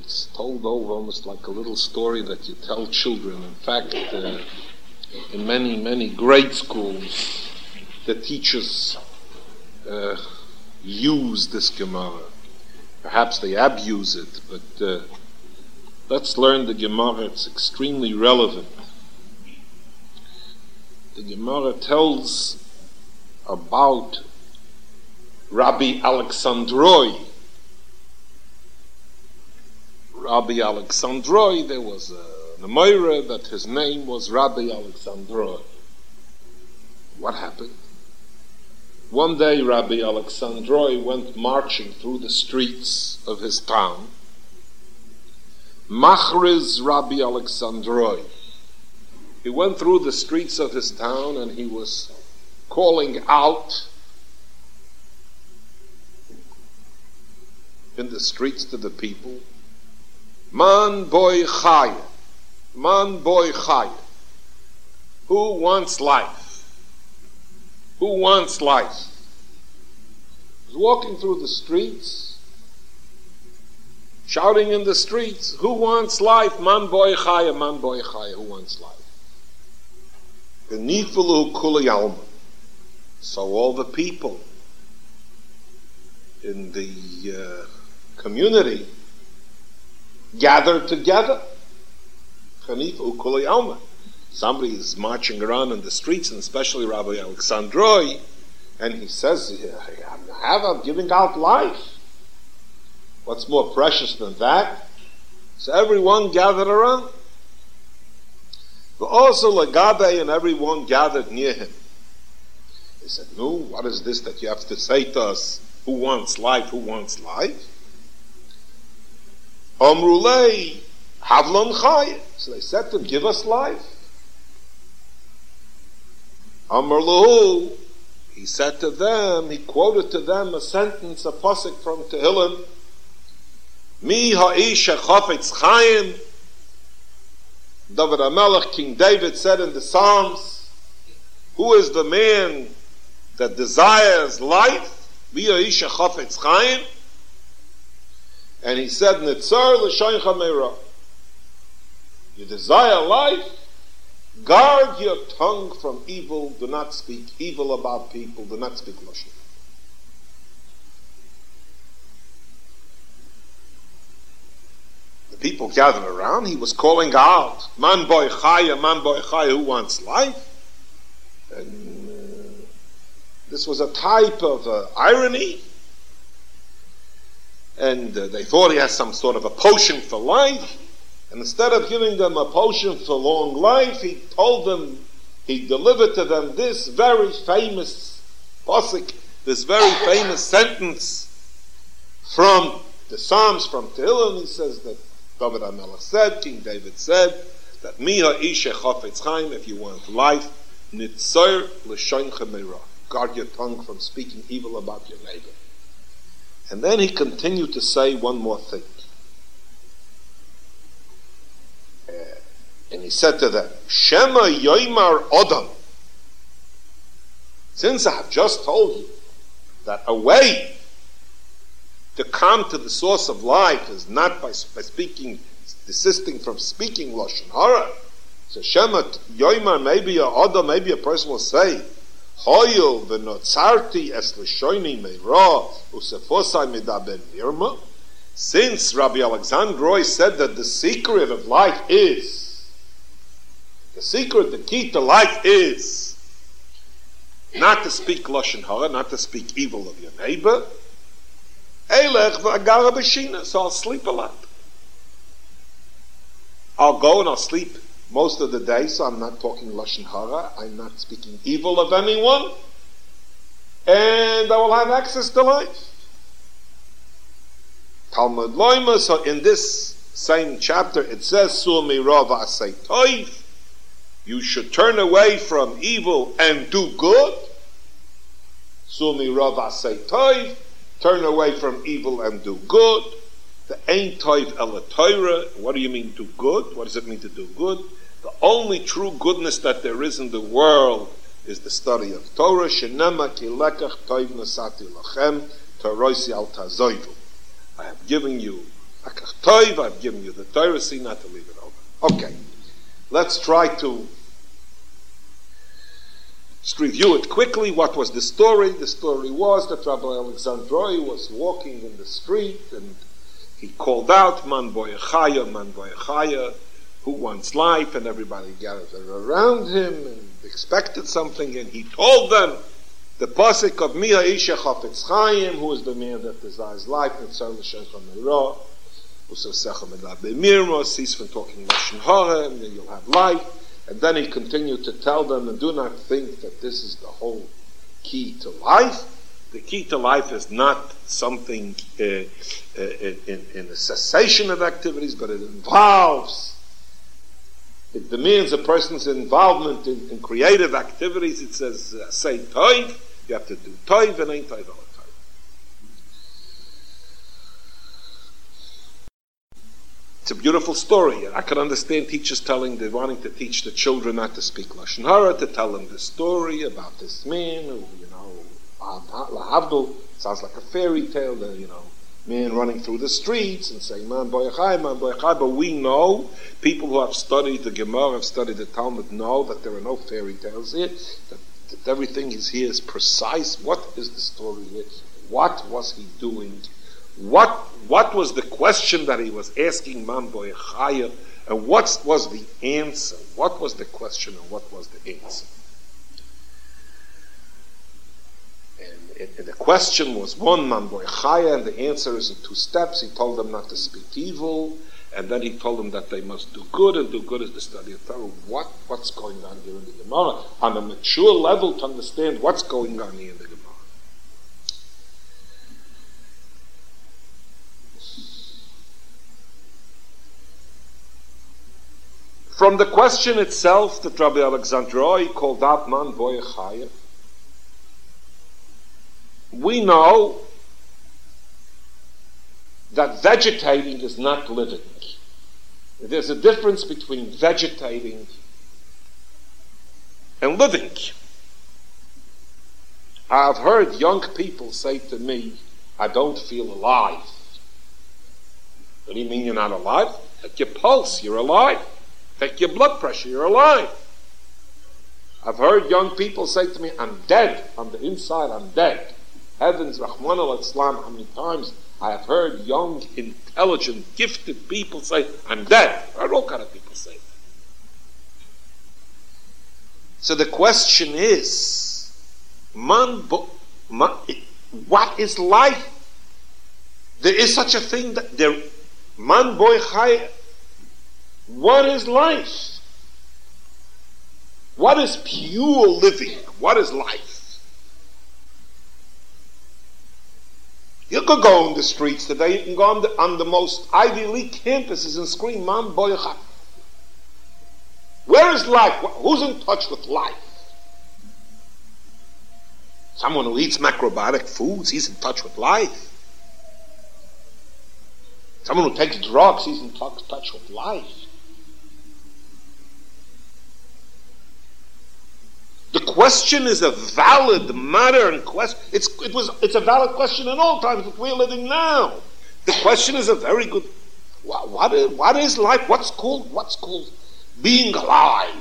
it's told over almost like a little story that you tell children. In fact, uh, in many, many grade schools, the teachers uh, use this Gemara. Perhaps they abuse it, but uh, let's learn the Gemara. It's extremely relevant. The Gemara tells about Rabbi Alexandroi. Rabbi Alexandroi, there was a Nemoira that his name was Rabbi Alexandroi. What happened? One day, Rabbi Alexandroi went marching through the streets of his town. Machriz Rabbi Alexandroi. He went through the streets of his town and he was calling out in the streets to the people, Man boy chaya, man boy chaya. Who wants life? Who wants life? He's walking through the streets, shouting in the streets, Who wants life? Man boy chaya, man boy chaya, who wants life? The Kuleyom. So all the people in the uh, community gathered together. Somebody is marching around in the streets, and especially Rabbi Alexandroi, and he says, have I'm giving out life. What's more precious than that? So everyone gathered around. But also Lagabe and everyone gathered near him. He said, No, what is this that you have to say to us? Who wants life? Who wants life? Amrulei Havlon Chay. So they said to him, Give us life. Amrlahu, he said to them, he quoted to them a sentence, a posik from Tehillim, Mi ha'isha chafetz chayim. David HaMelech, King David said in the Psalms, Who is the man that desires life? Mi ha'isha chafetz chayim. And he said, Nitzar chameira. You desire life? Guard your tongue from evil. Do not speak evil about people. Do not speak lashon. The people gathered around. He was calling out, "Man boy chaya, man boy chaya, who wants life?" And uh, this was a type of uh, irony. And uh, they thought he has some sort of a potion for life. And instead of giving them a potion for long life, he told them, he delivered to them this very famous posik, this very famous sentence from the Psalms, from Tehillim. He says that David HaMelech said, King David said, that Miha Isha Chafetz Chaim, if you want life, L'shoin Chemera. Guard your tongue from speaking evil about your neighbor. And then he continued to say one more thing. And he said to them, Shema Yoimar Odom. Since I have just told you that a way to come to the source of life is not by, by speaking, desisting from speaking Lashon Hara. So Shema Yoimar, maybe a Odom, maybe a person will say, Hoyel v'notzarti es l'shoini meira usefosai medaber nirma. Since Rabbi Alexandroi said that the secret of life is the secret, the key to life is not to speak lashon hara, not to speak evil of your neighbor. So I'll sleep a lot. I'll go and I'll sleep most of the day, so I'm not talking lashon hara. I'm not speaking evil of anyone, and I will have access to life. Talmud loima. So in this same chapter, it says, "Suami rava toiv." you should turn away from evil and do good. Sumi Rav Toiv, turn away from evil and do good. The Ein Toiv El what do you mean do good? What does it mean to do good? The only true goodness that there is in the world is the study of Torah. Shenema kilekach toiv nasati lachem, toroisi al tazoivu. I have given you Toiv, I've given you the Torah, see not to leave it open. Okay, let's try to just review it quickly. What was the story? The story was that Rabbi Alexandroi was walking in the street and he called out, Man boyachaya, man boyachaya, who wants life? And everybody gathered around him and expected something, and he told them the pasuk of Mia Isha Chafetz Chaim, who is the man that desires life, and Tzar L'Shencha Meirah, cease from talking Lashon Hara, and then you'll have life. And then he continued to tell them, and do not think that this is the whole key to life. The key to life is not something uh, uh, in, in, a cessation of activities, but it involves, it demands a person's involvement in, in creative activities. It says, uh, say toiv, you have to do toiv and ain't toiv It's a beautiful story. I can understand teachers telling, they wanting to teach the children not to speak Lashon Hara, to tell them the story about this man who, you know, Lahavdul, sounds like a fairy tale, the, you know, man running through the streets and saying, Man boyachai, man boyachai. But we know, people who have studied the Gemara, have studied the Talmud, know that there are no fairy tales here, that, that everything is here is precise. What is the story here? What was he doing? What, what was the question that he was asking Man Boyachaya? And what was the answer? What was the question and what was the answer? And, and the question was one Man Boyachaya, and the answer is in two steps. He told them not to speak evil, and then he told them that they must do good, and do good is the study of Torah. What, what's going on here in the Gemara? On a mature level to understand what's going on here in the Gemara. From the question itself that Rabbi Alexandroi called out Man Boyachaya, we know that vegetating is not living. There's a difference between vegetating and living. I've heard young people say to me, I don't feel alive. What do you mean you're not alive? At your pulse, you're alive. Take your blood pressure, you're alive. I've heard young people say to me, I'm dead. On the inside, I'm dead. Heavens, Rahman al Islam, how many times I have heard young, intelligent, gifted people say, I'm dead. I heard all kind of people say that. So the question is, man, man, what is life? There is such a thing that there, man boy chai, what is life? What is pure living? What is life? You could go on the streets today, you can go on the, on the most Ivy League campuses and scream, Man Boycha. Where is life? Who's in touch with life? Someone who eats macrobiotic foods, he's in touch with life. Someone who takes drugs, he's in touch with life. The question is a valid, modern question. It's, it was, it's a valid question in all times, that we're living now. The question is a very good. What, what, is, what is life? What's called? What's called being alive?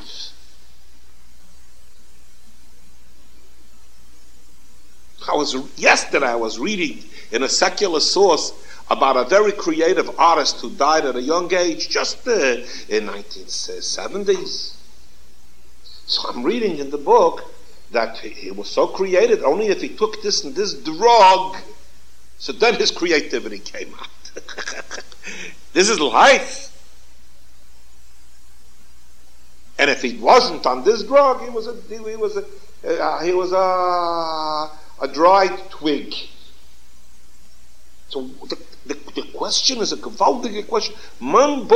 I was yesterday. I was reading in a secular source about a very creative artist who died at a young age, just uh, in 1970s. So I'm reading in the book that he was so created only if he took this and this drug. So then his creativity came out. this is life. And if he wasn't on this drug, he was a he was a uh, he was a a dried twig. So the, the, the question is a gewaltige question. Man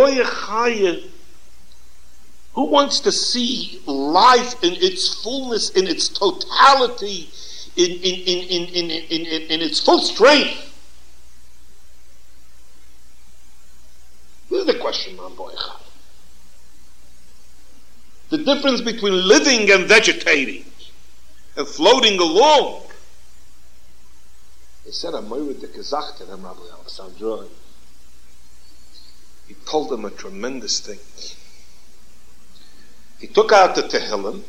who wants to see life in its fullness, in its totality, in, in, in, in, in, in, in, its full strength? This is the question, man boy. The difference between living and vegetating and floating along. He said, I'm de gesagt to them, Rabbi Alexandroi. he told them a tremendous thing. He took out the Tehillim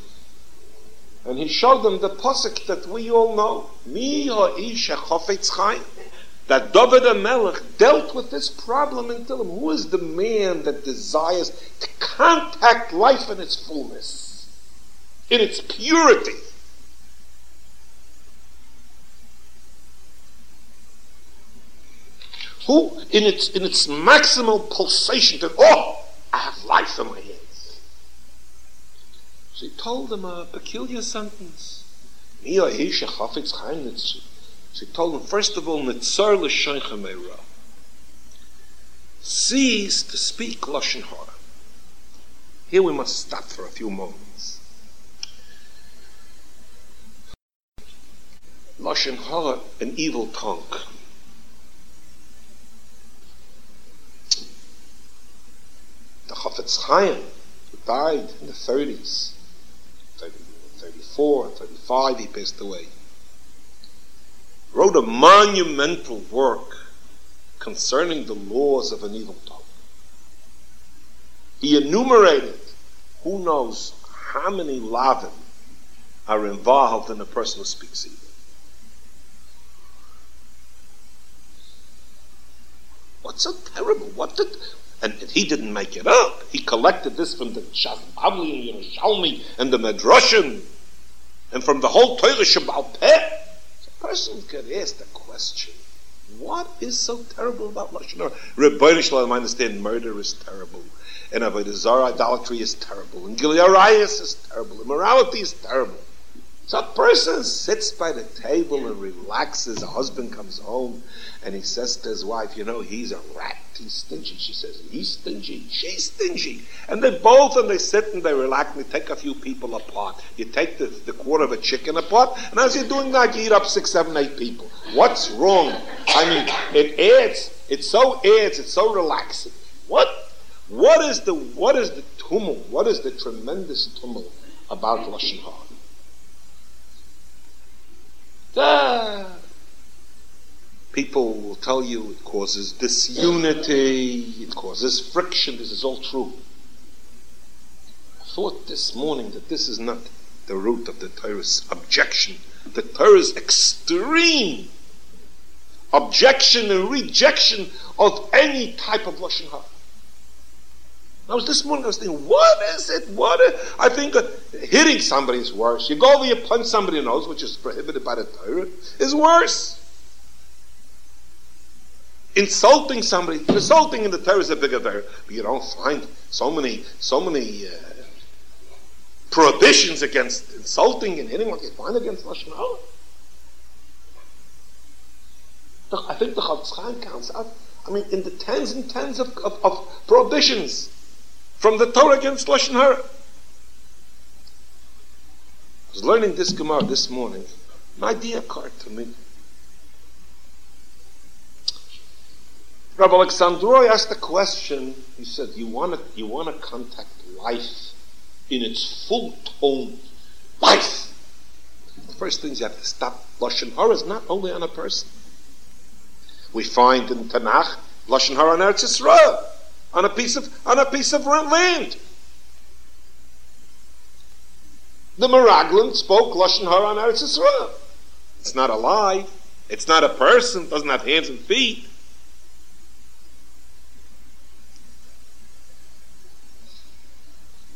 and he showed them the posik that we all know. Mi ha'ish chayim. That David HaMelech dealt with this problem in Tehillim. Who is the man that desires to contact life in its fullness, in its purity? Who, in its in its maximal pulsation, that oh, I have life in my hands. So he told them a peculiar sentence. So he told them, first of all, Nitzar l'shoicha Cease to speak Lashon Hara. Here we must stop for a few moments. Lashon Hara, an evil tongue. the Chafetz Chaim, who died in the 30s, 30, 34, 35, he passed away, wrote a monumental work concerning the laws of an evil tongue. He enumerated who knows how many lavin are involved in a person who speaks evil. What's so terrible? What did and he didn't make it up. He collected this from the Bavli and the Yerushalmi and the Medrashim and from the whole Torah Shabbal Peh. A person could ask the question, what is so terrible about Lashon Hara? Rebbeinu Shalom, I understand murder is terrible, and Avodah Zarah idolatry is terrible, and Gilead is terrible, immorality is terrible. So a person sits by the table and relaxes. A husband comes home and he says to his wife, You know, he's a rat. He's stingy. She says, He's stingy. She's stingy. And they both, and they sit and they relax and they take a few people apart. You take the, the quarter of a chicken apart, and as you're doing that, you eat up six, seven, eight people. What's wrong? I mean, it adds, it so adds, it's so relaxing. What? What is the, what is the tumult? What is the tremendous tumult about Lashon Hara? Ah. People will tell you it causes disunity, it causes friction. This is all true. I thought this morning that this is not the root of the Torah's objection. The Torah's extreme objection and rejection of any type of Lashon Hara. I was this morning, I was thinking, what is it? What is, I think hitting somebody is worse. You go over, you punch somebody in the nose, which is prohibited by the Torah, is worse. Insulting somebody, insulting in the Torah is a bigger Torah, but you don't find so many, so many uh, prohibitions against insulting and hitting what you find against Lashon Hara. I think the Chafetz Chaim counts out, I mean, in the tens and tens of, of, of prohibitions from the Torah against Lashon Hara. I was learning this Gemara this morning. An idea occurred to me. Rabbi Alexandroi asked a question. He said, "You want to you want to contact life in its full tone, life. The first thing you have to stop lashon hara is not only on a person. We find in Tanakh lashon hara on Eretz Yisrael on a piece of on a piece of land. The Meraglim spoke lashon hara on Eretz Yisrael. It's not alive. It's not a person. Doesn't have hands and feet.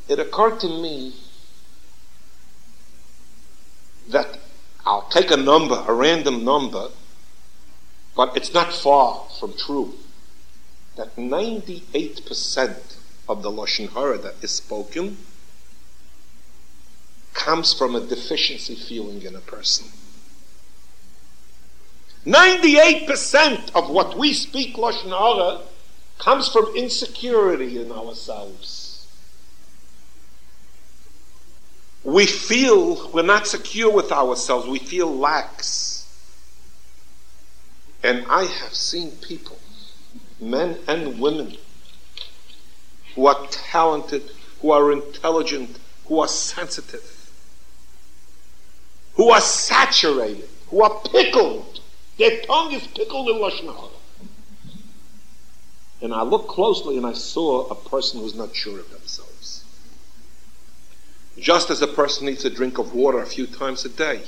It occurred to me that I'll take a number, a random number, but it's not far from true that 98% of the Lashon Hara that is spoken comes from a deficiency feeling in a person. 98% of what we speak Lashon Hara comes from insecurity in ourselves. We feel we're not secure with ourselves. We feel lax. And I have seen people men and women who are talented, who are intelligent, who are sensitive, who are saturated, who are pickled. Their tongue is pickled in Lashon. And I looked closely and I saw a person who's not sure of themselves. Just as a person needs a drink of water a few times a day,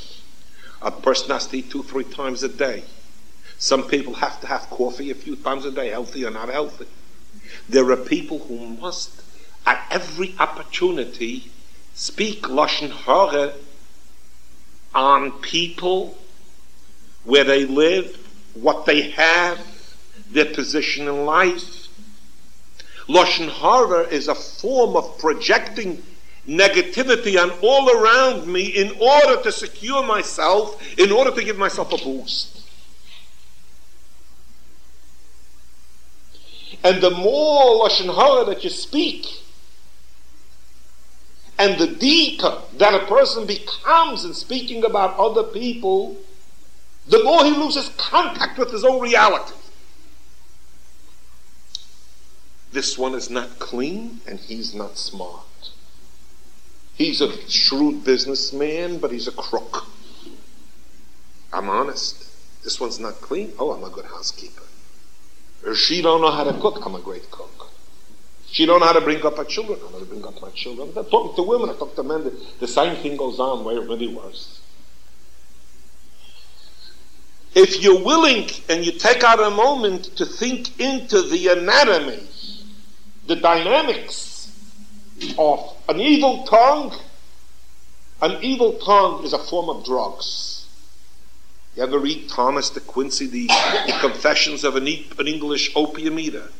a person has to eat two, three times a day. Some people have to have coffee a few times a day, healthy or not healthy. There are people who must, at every opportunity, speak Lashon Hara on people, where they live, what they have, their position in life. Lashon Hara is a form of projecting negativity on all around me in order to secure myself, in order to give myself a boost. And the more Lashon Hara that you speak, and the deeper that a person becomes in speaking about other people, the more he loses contact with his own reality. This one is not clean and he's not smart. He's a shrewd businessman, but he's a crook. I'm honest. This one's not clean. Oh, I'm a good housekeeper. She don't know how to cook. I'm a great cook. She don't know how to bring up her children. I'm going to bring up my children. I talk to women. I talk to men. The, the same thing goes on way really worse. If you're willing and you take out a moment to think into the anatomy, the dynamics of an evil tongue, an evil tongue is a form of drugs. You ever read Thomas de Quincey, the, the Confessions of an, an English opium eater?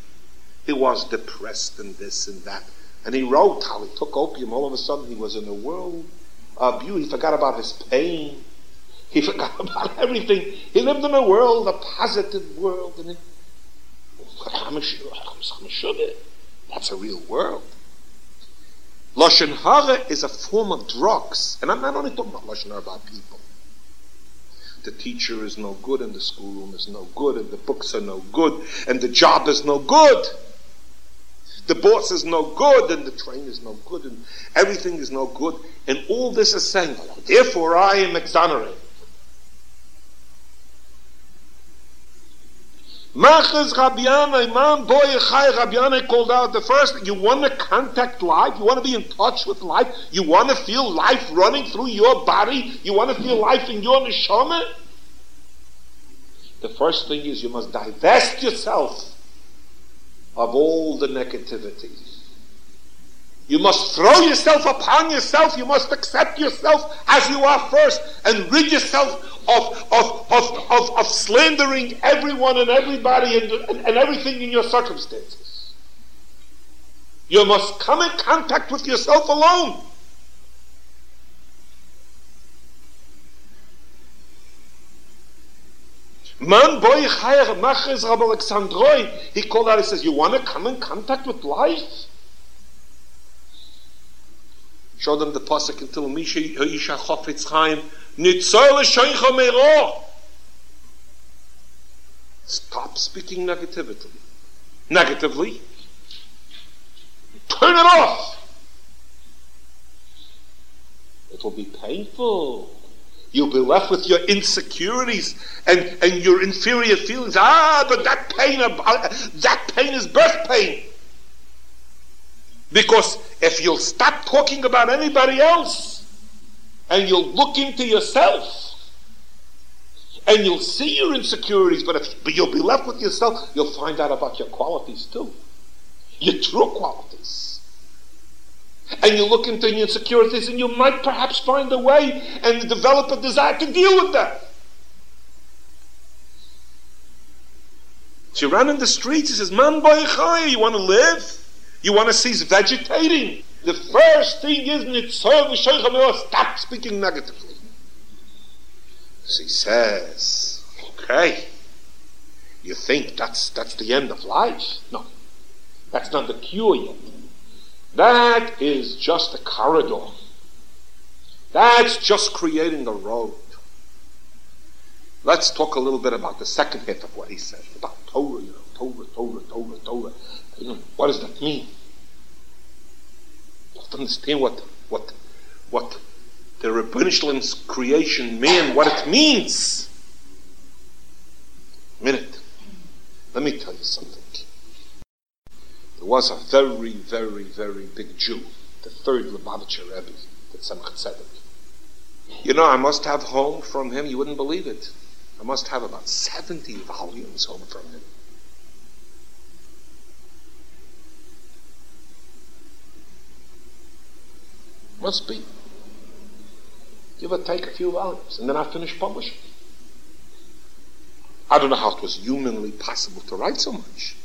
He was depressed and this and that. And he wrote how he took opium. All of a sudden, he was in a world of beauty. He forgot about his pain. He forgot about everything. He lived in a world, a positive world. And it, that's a real world. Lashon Hara is a form of drugs. And I'm not only talking about Lashon Hara about people. The teacher is no good, and the schoolroom is no good, and the books are no good, and the job is no good. The boss is no good, and the train is no good, and everything is no good. And all this is saying, therefore I am exonerated. Machas Rabiana, Imam Boy Chai Rabiana called out the first, you want to contact life, you want to be in touch with life, you want to feel life running through your body, you want to feel life in your neshama. The first thing is you must divest yourself of all the negativity. You must throw yourself upon yourself. You must accept yourself as you are first and rid yourself of, of, of, of, of slandering everyone and everybody and, and, and everything in your circumstances. You must come in contact with yourself alone. Man boy chayer machres Rab Alexandroi. He called out, he says, you want to come in contact with life? Show them the pasuk until Misha Yisha Chofetz Chaim Nitzol Shoicha Meiro. Stop speaking negatively. Negatively. Turn it off. It will be painful. You'll be left with your insecurities and, and your inferior feelings. Ah, but that pain, uh, that pain is birth pain. Because if you'll stop talking about anybody else and you'll look into yourself and you'll see your insecurities, but, if, but you'll be left with yourself, you'll find out about your qualities too. Your true qualities. And you look into your insecurities and you might perhaps find a way and develop a desire to deal with that. She ran in the streets, She says, Man boy you want to live? You want to cease vegetating? The first thing is stop speaking negatively. She says, okay, you think that's that's the end of life? No. That's not the cure yet. That is just a corridor. That's just creating a road. Let's talk a little bit about the second half of what he said about Torah, you know, Torah, Torah, Torah, Torah. You know, what does that mean? You have to understand what, what, what the Rebbeinu creation mean, what it means. Minute. Let me tell you something. There was a very, very, very big Jew, the third Lubavitcher Rebbe, the Tzemach Tzedek. You know, I must have home from him, you wouldn't believe it. I must have about 70 volumes home from him. Must be. Give or take a few volumes, and then I finish publishing. I don't know how it was humanly possible to write so much.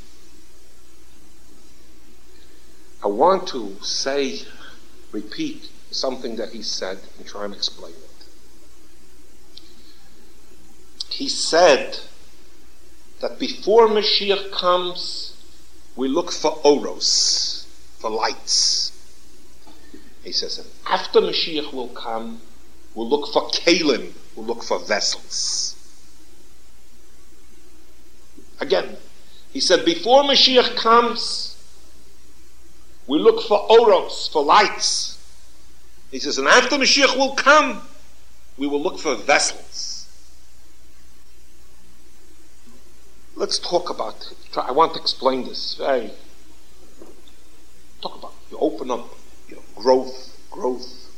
I want to say, repeat something that he said and try and explain it. He said that before Mashiach comes, we look for oros, for lights. He says, and after Mashiach will come, we'll look for kalim, we'll look for vessels. Again, he said, before Mashiach comes, we look for oros, for lights. He says, and after Mashiach will come, we will look for vessels. Let's talk about, it. I want to explain this very, talk about, you open up, growth, growth,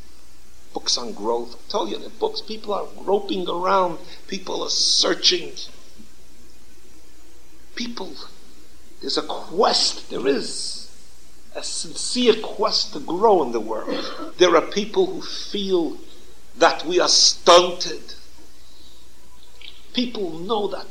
books on growth. I tell you, the books, people are groping around, people are searching. People, there's a quest, there is a sincere quest to grow in the world. There are people who feel that we are stunted. People know that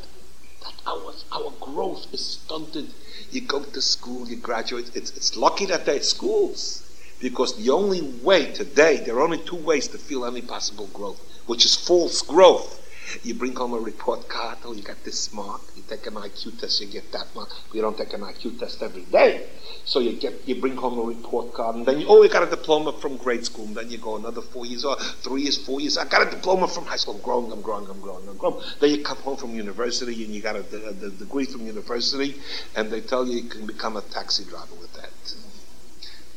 that our, our growth is stunted. You go to school, you graduate. It's, it's lucky that they're schools. Because the only way today, there are only two ways to feel any possible growth, which is false growth. You bring home a report card, oh, you got this mark. You take an IQ test, you get that mark. You don't take an IQ test every day. So you get, you bring home a report card, and then you, oh, you got a diploma from grade school, and then you go another four years, or three years, four years. I got a diploma from high school. I'm growing, I'm growing, I'm growing, I'm growing. Then you come home from university, and you got a, a, a degree from university, and they tell you you can become a taxi driver with that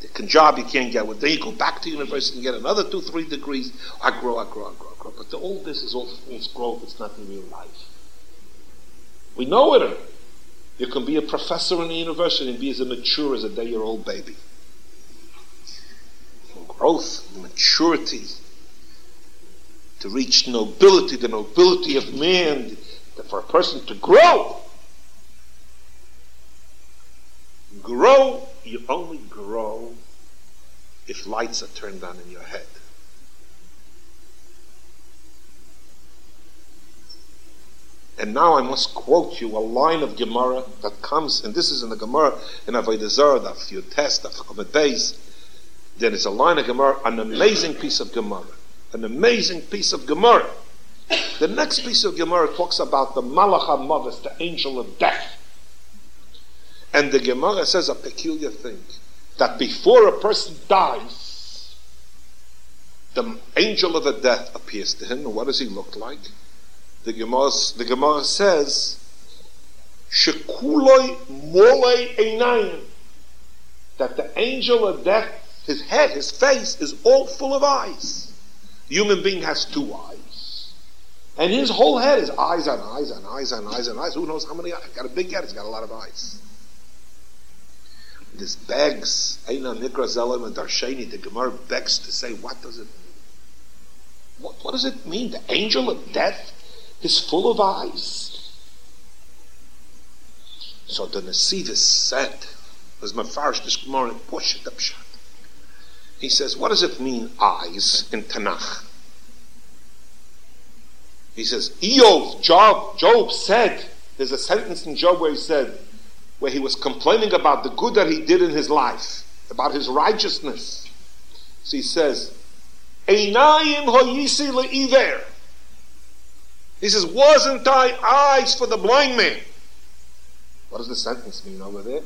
can job you can't get with. Then you go back to university and get another two, three degrees. I grow, I grow, I grow, I grow. But the, all this is all false growth. It's not in real life. We know it. You can be a professor in a university and be as mature as a day-year-old baby. Growth, maturity, to reach nobility, the nobility of man, for a person to grow. Grow, you only grow if lights are turned on in your head. And now I must quote you a line of Gemara that comes, and this is in the Gemara in Avodah Zarah, that you test, that Chomet Beis. it's a line of Gemara, an amazing piece of Gemara, an amazing piece of Gemara. The next piece of Gemara talks about the Malach HaMavis, the angel of death. And the Gemara says a peculiar thing that before a person dies, the angel of the death appears to him. And what does he look like? The Gemara, the Gemara says, Shekuloi molei einayim. That the angel of death, his head, his face, is all full of eyes. The human being has two eyes. And his whole head is eyes and eyes and eyes and eyes and eyes. Who knows how many eyes? Got a big head, he's got a lot of eyes this begs, Eina Nikra Zelim and Darsheni, the Gemara begs to say, what does it mean? What, what does it mean? The angel of death is full of eyes. So the Nasivis said, as Mefarish this it up shot. He says, what does it mean, eyes, in Tanakh? He says, Eov, Job, Job said, there's a sentence in Job where he said, where he was complaining about the good that he did in his life, about his righteousness. So he says, Einayim le'iver. He says, wasn't I eyes for the blind man? What does the sentence mean over there?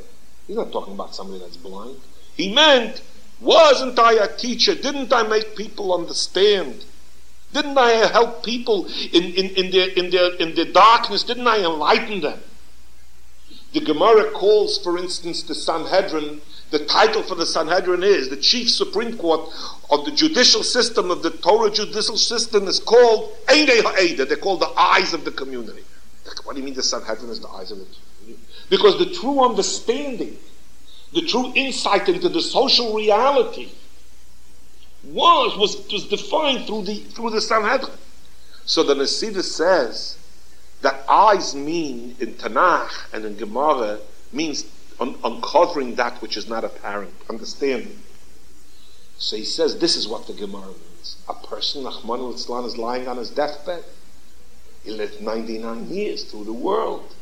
He's not talking about somebody that's blind. He meant, wasn't I a teacher? Didn't I make people understand? Didn't I help people in, in, in, their, in, their, in their darkness? Didn't I enlighten them? The Gemara calls, for instance, the Sanhedrin, the title for the Sanhedrin is the chief Supreme Court of the judicial system of the Torah judicial system is called Eidei. They're called the eyes of the community. What do you mean the Sanhedrin is the eyes of the community? Because the true understanding, the true insight into the social reality was was, was defined through the through the Sanhedrin. So the Nesidah says that eyes mean in Tanakh and in Gemara means un- uncovering that which is not apparent, understanding. So he says this is what the Gemara means. A person, Nachman al is lying on his deathbed. He lived 99 years through the world.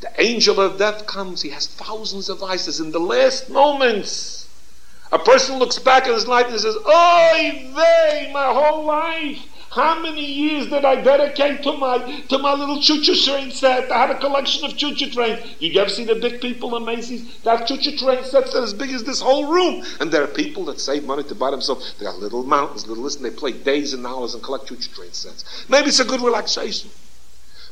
The angel of death comes. He has thousands of eyes. In the last moments, a person looks back at his life and says, Oy vey, my whole life. How many years did I dedicate to my to my little choo-choo train set? I had a collection of choo-choo trains. You ever see the big people in Macy's? That choo-choo train sets are as big as this whole room. And there are people that save money to buy themselves. They got little mountains, little and they play days and hours and collect choo-choo train sets. Maybe it's a good relaxation.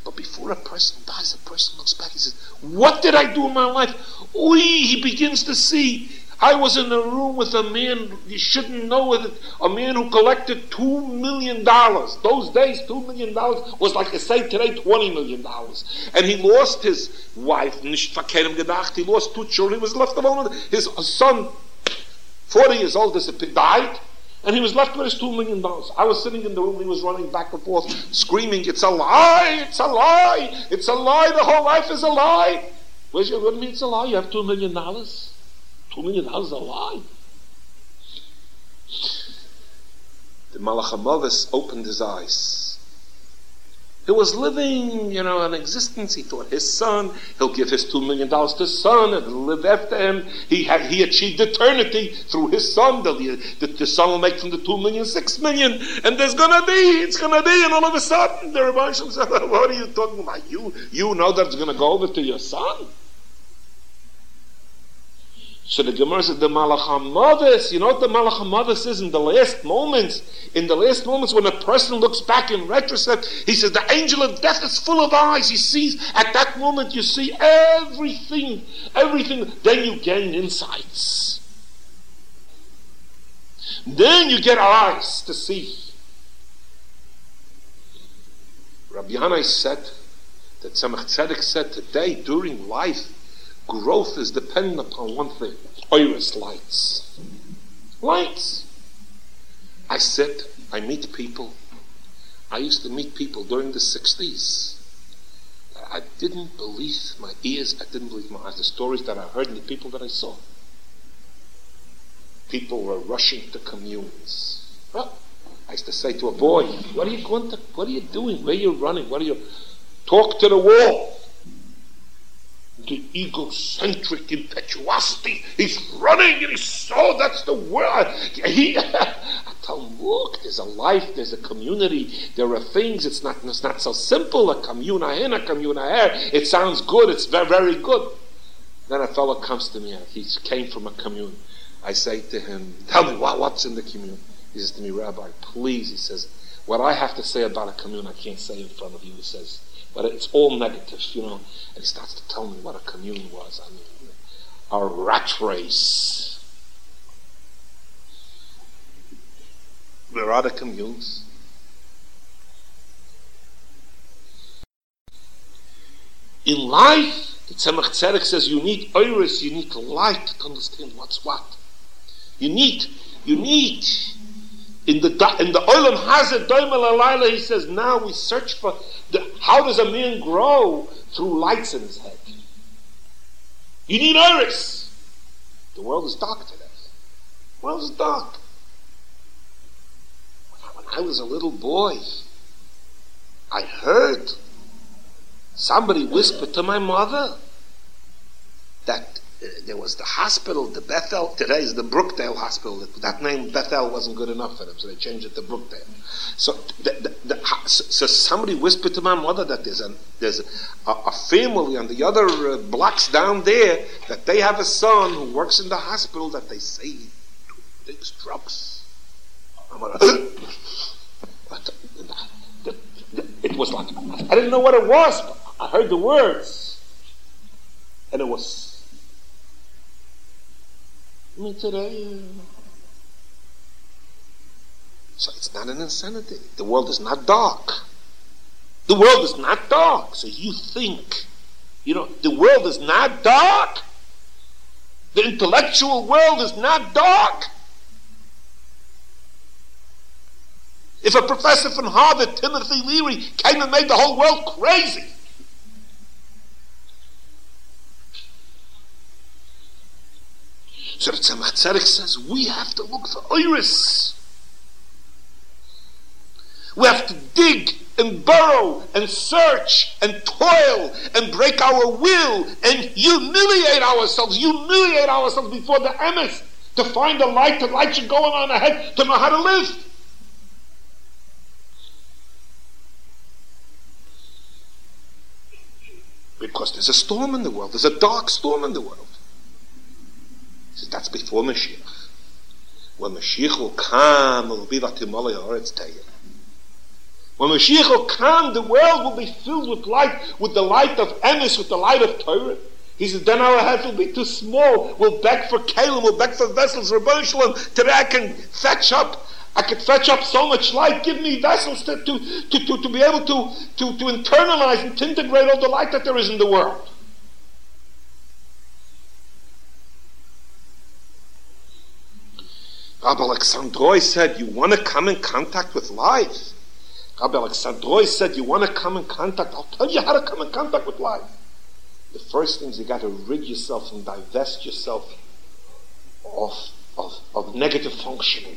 But before a person dies, a person looks back, he says, What did I do in my life? Oi, he begins to see I was in a room with a man, you shouldn't know it, a man who collected $2 million. Those days, $2 million was like I say today, $20 million. And he lost his wife, gedacht, he lost two children, he was left alone. His son, 40 years old, disappeared, died. And he was left with his two million dollars. I was sitting in the room, he was running back and forth, screaming, It's a lie, it's a lie, it's a lie, the whole life is a lie. Where's your, what do you mean it's a lie? You have two million million dollars a lie. The Malach opened his eyes. He was living, you know, an existence. He thought his son, he'll give his two million dollars to his son and live after him. He had he achieved eternity through his son. The, the, the son will make from the two million six million, and there's gonna be, it's gonna be, and all of a sudden the Rabbi said, "What are you talking about? You you know that it's gonna go over to your son." So the Gemara says the Malach you know what the Malach is in the last moments? In the last moments when a person looks back in retrospect, he says the angel of death is full of eyes. He sees, at that moment you see everything, everything. Then you gain insights. Then you get eyes to see. Rabbi Hanai said that Tzemach Tzedek said today during life growth is dependent upon one thing iris lights. Lights. I sit, I meet people. I used to meet people during the 60s. I didn't believe my ears, I didn't believe my eyes, the stories that I heard and the people that I saw. People were rushing to communes. Well, I used to say to a boy, What are you going to, what are you doing? Where are you running? What are you? Talk to the wall the egocentric impetuosity. He's running and he's so, that's the word. He, I tell him, look, there's a life, there's a community, there are things, it's not, it's not so simple, a communa in, a communa here. It sounds good, it's very, very good. Then a fellow comes to me, he came from a commune. I say to him, tell me what, what's in the commune? He says to me, Rabbi, please, he says, what I have to say about a commune, I can't say in front of you. He says, but it's all negative, you know. And he starts to tell me what a commune was. I mean, a rat race. Where are the communes? In life, the Tzemach Tzedek says you need iris, you need light to understand what's what. You need, you need in the in the Olam Hazeh he says now we search for how does a man grow through lights in his head. You need iris. The world is dark today. The world is dark. When I was a little boy, I heard somebody whisper to my mother that there was the hospital, the Bethel, today is the Brookdale Hospital. That name Bethel wasn't good enough for them, so they changed it to Brookdale. So, the, the, the, so somebody whispered to my mother that there's a, there's a, a family on the other uh, blocks down there that they have a son who works in the hospital that they say he takes drugs. it was like, I didn't know what it was, but I heard the words. And it was today. Uh, so it's not an insanity. The world is not dark. The world is not dark. So you think, you know, the world is not dark. The intellectual world is not dark. If a professor from Harvard, Timothy Leary, came and made the whole world crazy, So the Tzemach says we have to look for Iris. We have to dig and burrow and search and toil and break our will and humiliate ourselves, humiliate ourselves before the emes to find the light, the light should go on ahead to know how to live. Because there's a storm in the world, there's a dark storm in the world. So that's before Mashiach. When Mashiach will come, it will be like Timalay Haaretz Tayim. When Mashiach will come, the world will be filled with light, with the light of Emes, with the light of Torah. He says, then our heads will be too small. We'll beg for kalim, we'll beg for vessels. Rabbi Shalom, today I can fetch up, I could fetch up so much light. Give me vessels to, to, to, to, to be able to, to, to internalize and to integrate all the light that there is in the world. Rabbi Alexandri said, you want to come in contact with life? Rabbi Alexandri said, you want to come in contact? I'll tell you how to come in contact with life. The first thing is you got to rid yourself and divest yourself of, of, of negative functioning.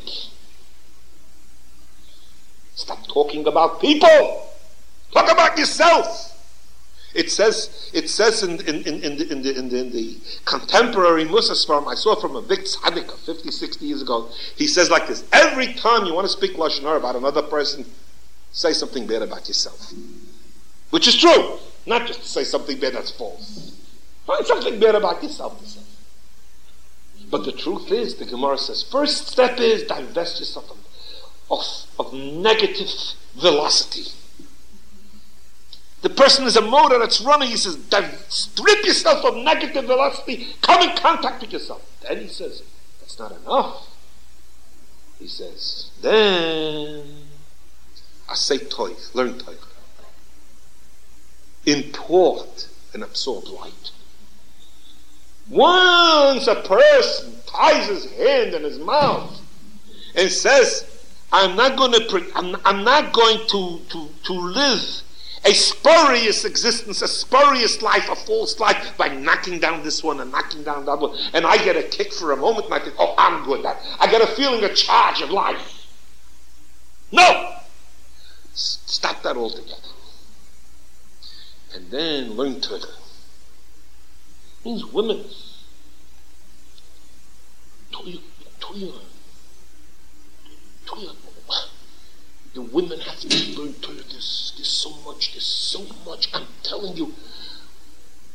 Stop talking about people. Talk about yourself. It says, it says in, in, in, in, the, in, the, in, the, in the contemporary Mussar Sfarim, I saw from a big tzaddik 50, 60 years ago, he says like this, every time you want to speak Lashon about another person, say something bad about yourself. Which is true. Not just to say something bad that's false. Find something bad about yourself to say. But the truth is, the Gemara says, first step is divest yourself of, of, of negative velocity. The person is a motor that's running. He says, strip yourself of negative velocity. Come in contact with yourself. Then he says, that's not enough. He says, then I say toy, learn toy. Import and absorb light. Once a person ties his hand in his mouth and says, I'm not going to, I'm, I'm not going to, to, to live a spurious existence, a spurious life, a false life by knocking down this one and knocking down that one. And I get a kick for a moment and I think, oh, I'm good. That I get a feeling, a charge of life. No! Stop that altogether. And then learn to It means women. The women have to learn Torah. There's, there's so much, there's so much. I'm telling you.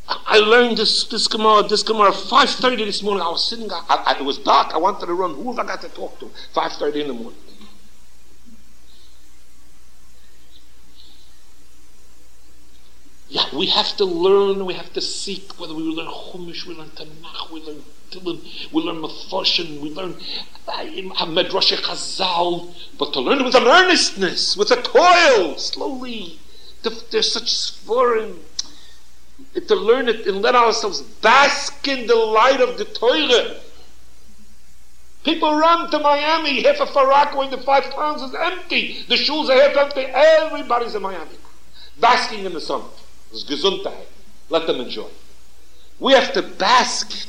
I, I learned this this Gemara, this Gemara, 5.30 this morning. I was sitting, I, I, it was dark. I wanted to run. Who have I got to talk to? 5.30 in the morning. Yeah, we have to learn, we have to seek, whether we learn Chumash, we learn Tanakh, we learn we learn Mephoshim, we learn uh, Medrash Chazal, but to learn with an earnestness, with a toil, slowly. There's such sforim. To learn it and let ourselves bask in the light of the Torah. People run to Miami, half of Far Rock when the five towns is empty. The shuls are half empty. Everybody's in Miami. Basking in the sun. Gesundheit. Let them enjoy. We have to bask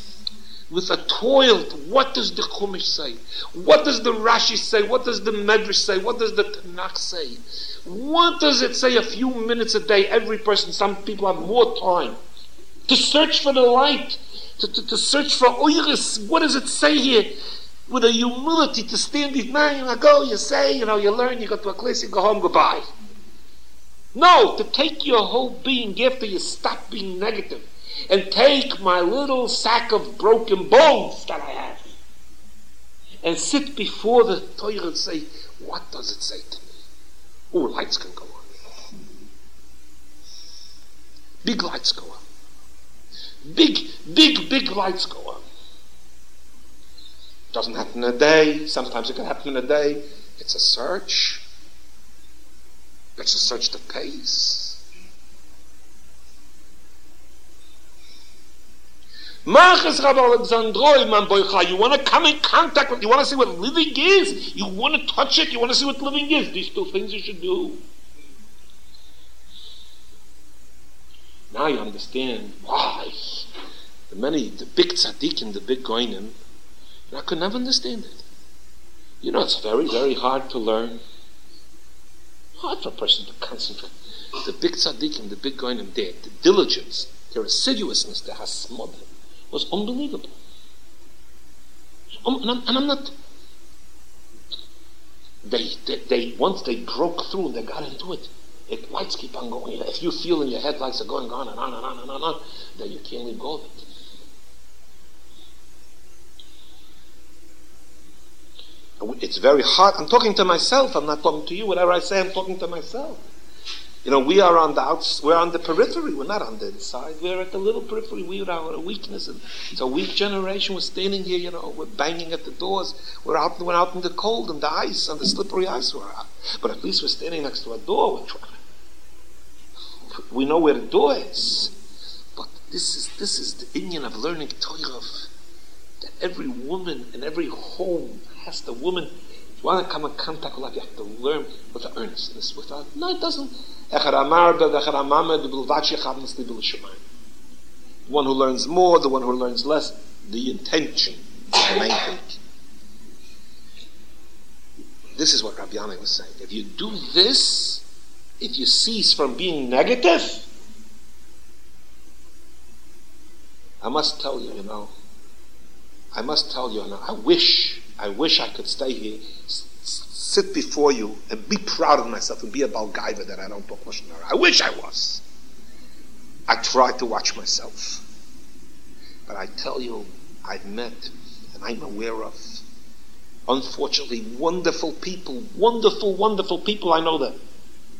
with a toil. What does the Chumash say? What does the Rashi say? What does the Medrash say? What does the Tanakh say? What does it say a few minutes a day? Every person, some people have more time to search for the light, to, to, to search for oiris. What does it say here? With a humility to stand behind you, go, you say, you know, you learn, you go to a class, you go home, goodbye. No, to take your whole being after you stop being negative and take my little sack of broken bones that I have and sit before the Torah and say, what does it say to me? Oh, lights can go on. Big lights go on. Big, big, big lights go on. Doesn't happen in a day. Sometimes it can happen in a day. It's a search. It's a Rabbi Alexandri, man you want to come in contact with, you want to see what living is, you want to touch it, you want to see what living is. These two things you should do. Now you understand why the many, the big tzaddikim, the big goinim, I could never understand it. You know, it's very, very hard to learn. Hard for a person to concentrate. The big tzaddikim, the big goinim, their the diligence, their assiduousness, their hasmod, was unbelievable. Um, and, I'm, and I'm not. They, they, they, once they broke through and they got into it, it lights keep on going. If you feel in your head lights are going on and on and on and on and on, then you can't leave go of it. It's very hard. I'm talking to myself. I'm not talking to you. Whatever I say, I'm talking to myself. You know, we are on the outs, we're on the periphery. We're not on the inside. We're at the little periphery. We are our weakness. And it's a weak generation. We're standing here, you know, we're banging at the doors. We're out, we're out in the cold and the ice and the slippery ice we're out. But at least we're standing next to a door. Which we know where the door is. But this is, this is the Indian of learning Torah. That every woman in every home has the woman if you want to come in contact with life, you have to learn with the earnestness. With a, no, it doesn't. One who learns more, the one who learns less, the intention is the main thing. This is what Rabbi Yanai was saying. If you do this, if you cease from being negative, I must tell you, you know, I must tell you, you know, I wish I wish I could stay here, s- sit before you, and be proud of myself and be a Balgaiva that I don't talk Lashon I wish I was. I try to watch myself. But I tell you, I've met and I'm aware of, unfortunately, wonderful people, wonderful, wonderful people. I know them.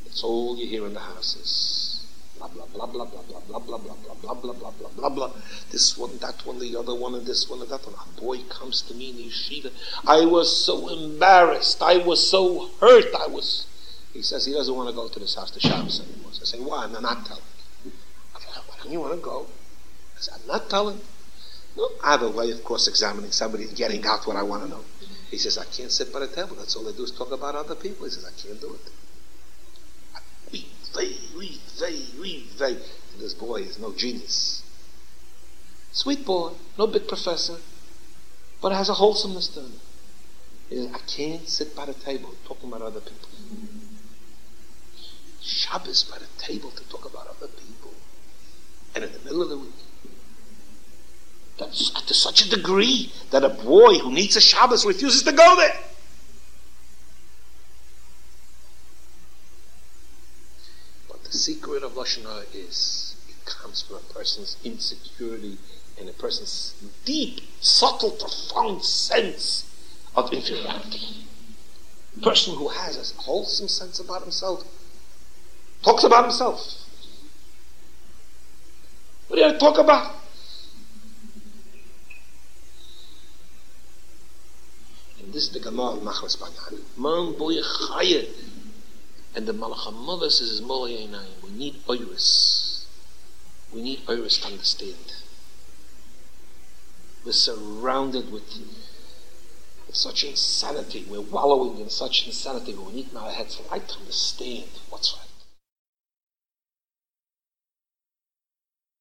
It's all you hear in the houses blah blah blah blah blah blah blah blah blah blah blah blah blah blah blah this one, that one, the other one, and this one and that one. A boy comes to me in yeshiva. I was so embarrassed. I was so hurt. I was. He says he doesn't want to go to this house to Shabbos anymore. I say, why? I'm not telling. I said, why don't you want to go? I said, I'm not telling. No, I have a way of cross-examining somebody and getting out what I want to know. He says, I can't sit by the table. That's all I do is talk about other people. He says, I can't do it. We, they, we, they. And this boy is no genius. Sweet boy, no big professor, but has a wholesomeness to him. I can't sit by the table talking about other people. Shabbos by the table to talk about other people. And in the middle of the week. That's to such a degree that a boy who needs a Shabbos refuses to go there. Secret of Lashon Hara is it comes from a person's insecurity and a person's deep, subtle, profound sense of inferiority. A person who has a wholesome sense about himself talks about himself. What do you talk about? And this is the Gemara Machmas Banyan. Man boy and the Malach says is We need Iris. We need Iris to understand. We're surrounded with, with such insanity. We're wallowing in such insanity, we need our heads light to understand what's right.